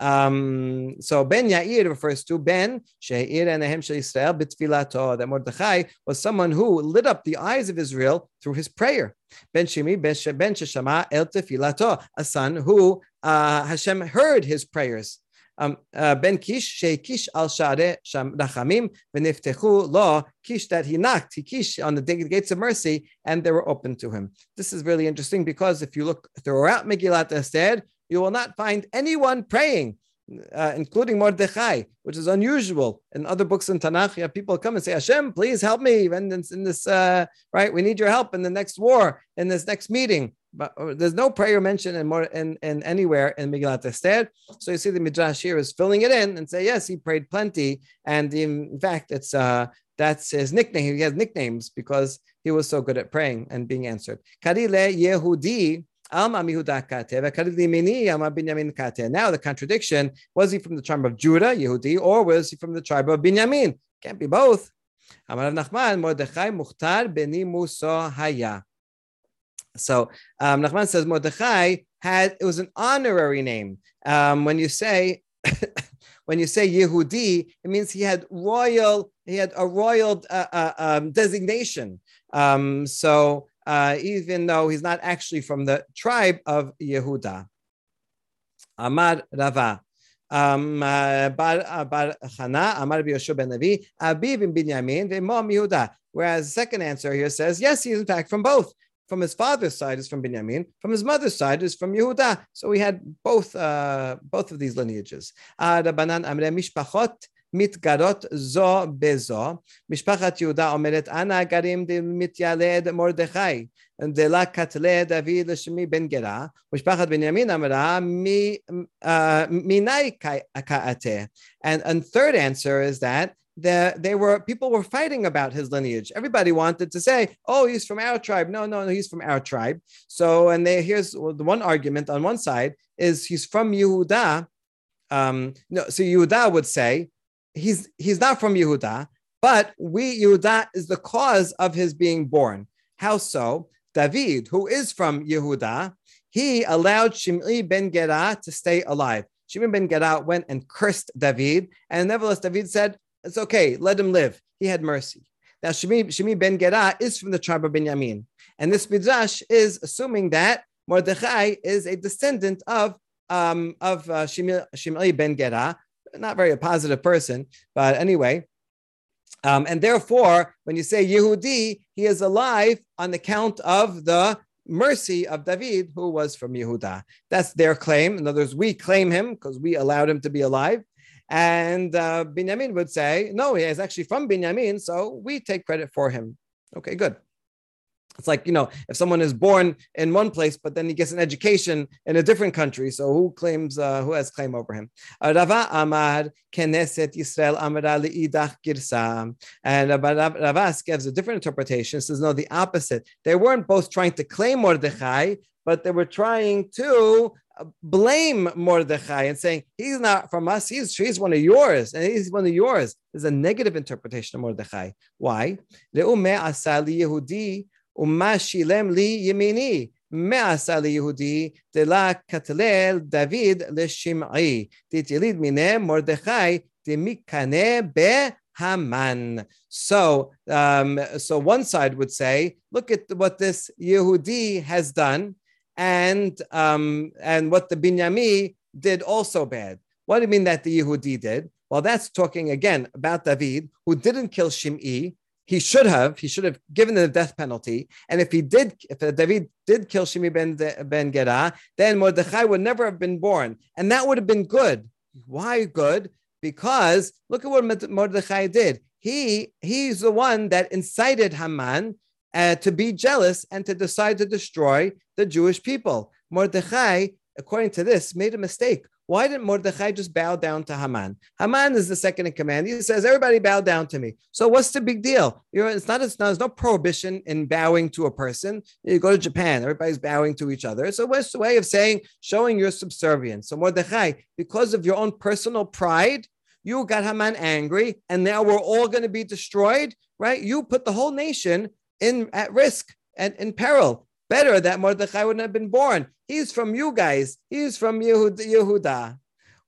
Um, so Ben Yair refers to Ben Sheir and Ahem Shah Israel Bitfilato. That Mordechai was someone who lit up the eyes of Israel through his prayer. Ben Shimi Ben Sheshama El Tefilato, a son who uh, Hashem heard his prayers. Ben Kish, She Kish al Share Sham Rachamim, Veniftechu Lo, Kish that he knocked, he Kish on the gates of mercy, and they were open to him. This is really interesting because if you look throughout Megillat Esther, you will not find anyone praying. Uh, including Mordechai, which is unusual. In other books in Tanakh, you have people come and say, Hashem, please help me in this, in this uh, right? We need your help in the next war, in this next meeting but uh, there's no prayer mentioned in more in, in anywhere in Megillat Esther. So you see the Midrash here is filling it in and say, yes, he prayed plenty. And in fact, it's uh that's his nickname. He has nicknames because he was so good at praying and being answered. Karile Yehudi. Now the contradiction was he from the tribe of Judah, Yehudi, or was he from the tribe of Binyamin? Can't be both. Amar. So um, Nachman says Mordechai had it was an honorary name. Um, when you say when you say Yehudi, it means he had royal he had a royal uh, uh, um, designation. Um, so uh, even though he's not actually from the tribe of Yehuda, Amar Rava. um, uh, Bar, uh, Bar Chana, Amar ben Binyamin, Yehuda. Whereas the second answer here says, yes, he is in fact from both. From his father's side is from Binyamin. From his mother's side is from Yehuda. So we had both uh, both of these lineages. Rabbanan Amre Mishpachot מתגרות זו בזו. משפחת יהודה אומרת, אנא גרים דמתיילד מרדכי, דלה קטלה דוד לשמי בן גרה. משפחת בנימין אמרה, מיני כאתה. And, and third answer is that the, they were people were fighting about his lineage. Everybody wanted to say, "Oh, he's from our tribe." No, no, no, he's from our tribe. So, and they here's the one argument on one side is he's from Yehuda. Um, no, so Yehuda would say he's he's not from Yehuda, but we Yehuda is the cause of his being born. How so? David, who is from Yehuda, he allowed Shimei ben Gera to stay alive. Shimei ben Gera went and cursed David, and nevertheless David said, "It's okay, let him live. He had mercy." Now Shimei, Shimei ben Gera is from the tribe of Benjamin, and this midrash is assuming that Mordechai is a descendant of um, of uh, Shimei, Shimei ben Gera, not very a positive person, but anyway. Um, and therefore, when you say Yehudi, he is alive on account of the mercy of David, who was from Yehuda. That's their claim. In other words, we claim him because we allowed him to be alive. And uh, Binyamin would say, no, he is actually from Binyamin, so we take credit for him. Okay, good. It's like, you know, if someone is born in one place, but then he gets an education in a different country. So who claims, uh, who has claim over him? Rava Amar, Knesset Yisrael Amara Li'idach Girsa. And Ravas gives a different interpretation. Says, no, the opposite. They weren't both trying to claim Mordechai, but they were trying to blame Mordechai and saying he's not from us, he's, he's one of yours, and he's one of yours. There's a negative interpretation of Mordechai. Why? ומה שילם לי ימיני? מה עשה ליהודי? דלה כתלל דוד לשמעי. דתיליד מיני מרדכי דמקנא Haman. So, um, so one side would say, look at what this Yehudi has done, and um, and what the Binyami did also bad. What do you mean that the Yehudi did? Well, that's talking again about David, who didn't kill Shim'i, he should have. He should have given the death penalty. And if he did, if David did kill Shimi ben, ben Gera, then Mordechai would never have been born. And that would have been good. Why good? Because look at what Mordechai did. He, he's the one that incited Haman uh, to be jealous and to decide to destroy the Jewish people. Mordechai, according to this, made a mistake. Why didn't Mordechai just bow down to Haman? Haman is the second in command. He says, Everybody bow down to me. So what's the big deal? You know, it's not, it's not there's no prohibition in bowing to a person. You go to Japan, everybody's bowing to each other. So what's the way of saying, showing your subservience? So Mordechai, because of your own personal pride, you got Haman angry, and now we're all going to be destroyed, right? You put the whole nation in at risk and in peril. Better that Mordechai wouldn't have been born. He's from you guys. He's from Yehuda. Yehuda.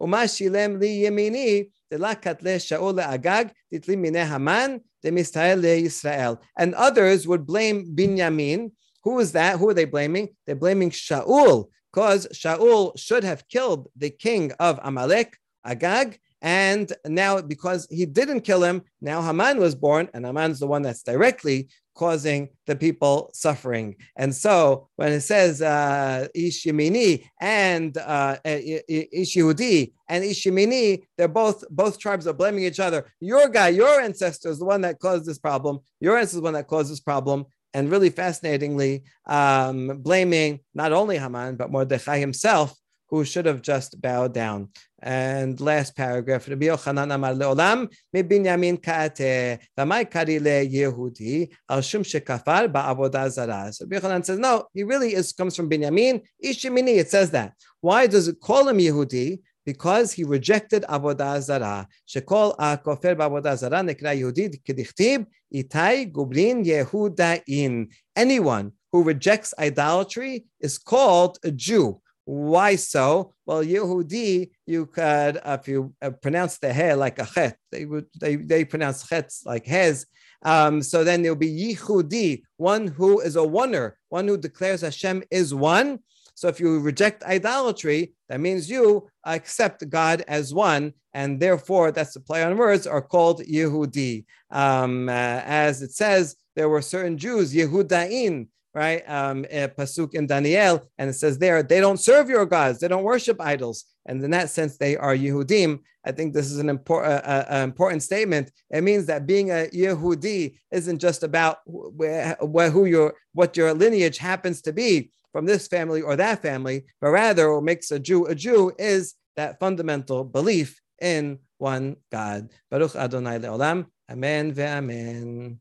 Umashilem li yemini agag titli mine haman Israel. And others would blame Binyamin. Who is that? Who are they blaming? They're blaming Shaul, because Shaul should have killed the king of Amalek, Agag, and now, because he didn't kill him, now Haman was born, and Haman's the one that's directly causing the people suffering. And so when it says uh, Ish and uh, Ish and Ish Yemini, they're both both tribes are blaming each other. Your guy, your ancestor is the one that caused this problem. Your ancestor is the one that caused this problem. And really fascinatingly, um, blaming not only Haman but Mordechai himself who should have just bowed down. And last paragraph, Rabbi Yochanan Amar Leolam, Binyamin Kaate, Vamai Kari Le Yehudi, Al Shum Shekafar Ba'avodah Zarah. So Rabbi Yochanan says, no, he really is comes from Binyamin, Ishimini, it says that. Why does it call him Yehudi? Because he rejected Avodah Zarah. Shekol Kofer Ba'avodah Zarah Nekra Yehudi Kedichtib, Itai Gublin Yehudain. Anyone who rejects idolatry is called a Jew. Why so? Well, Yehudi, you could, if you uh, pronounce the he like a chet, they would they, they pronounce chets like hez. Um, so then there'll be Yehudi, one who is a oneer, one who declares Hashem is one. So if you reject idolatry, that means you accept God as one, and therefore that's the play on words are called Yehudi. Um, uh, as it says, there were certain Jews, Yehudain, right? Um, pasuk in Daniel, and it says there they don't serve your gods, they don't worship idols, and in that sense they are Yehudim. I think this is an important important statement. It means that being a Yehudi isn't just about who your what your lineage happens to be from this family or that family, but rather what makes a Jew a Jew is that fundamental belief in one God. Baruch Adonai Leolam. Amen ve'amen.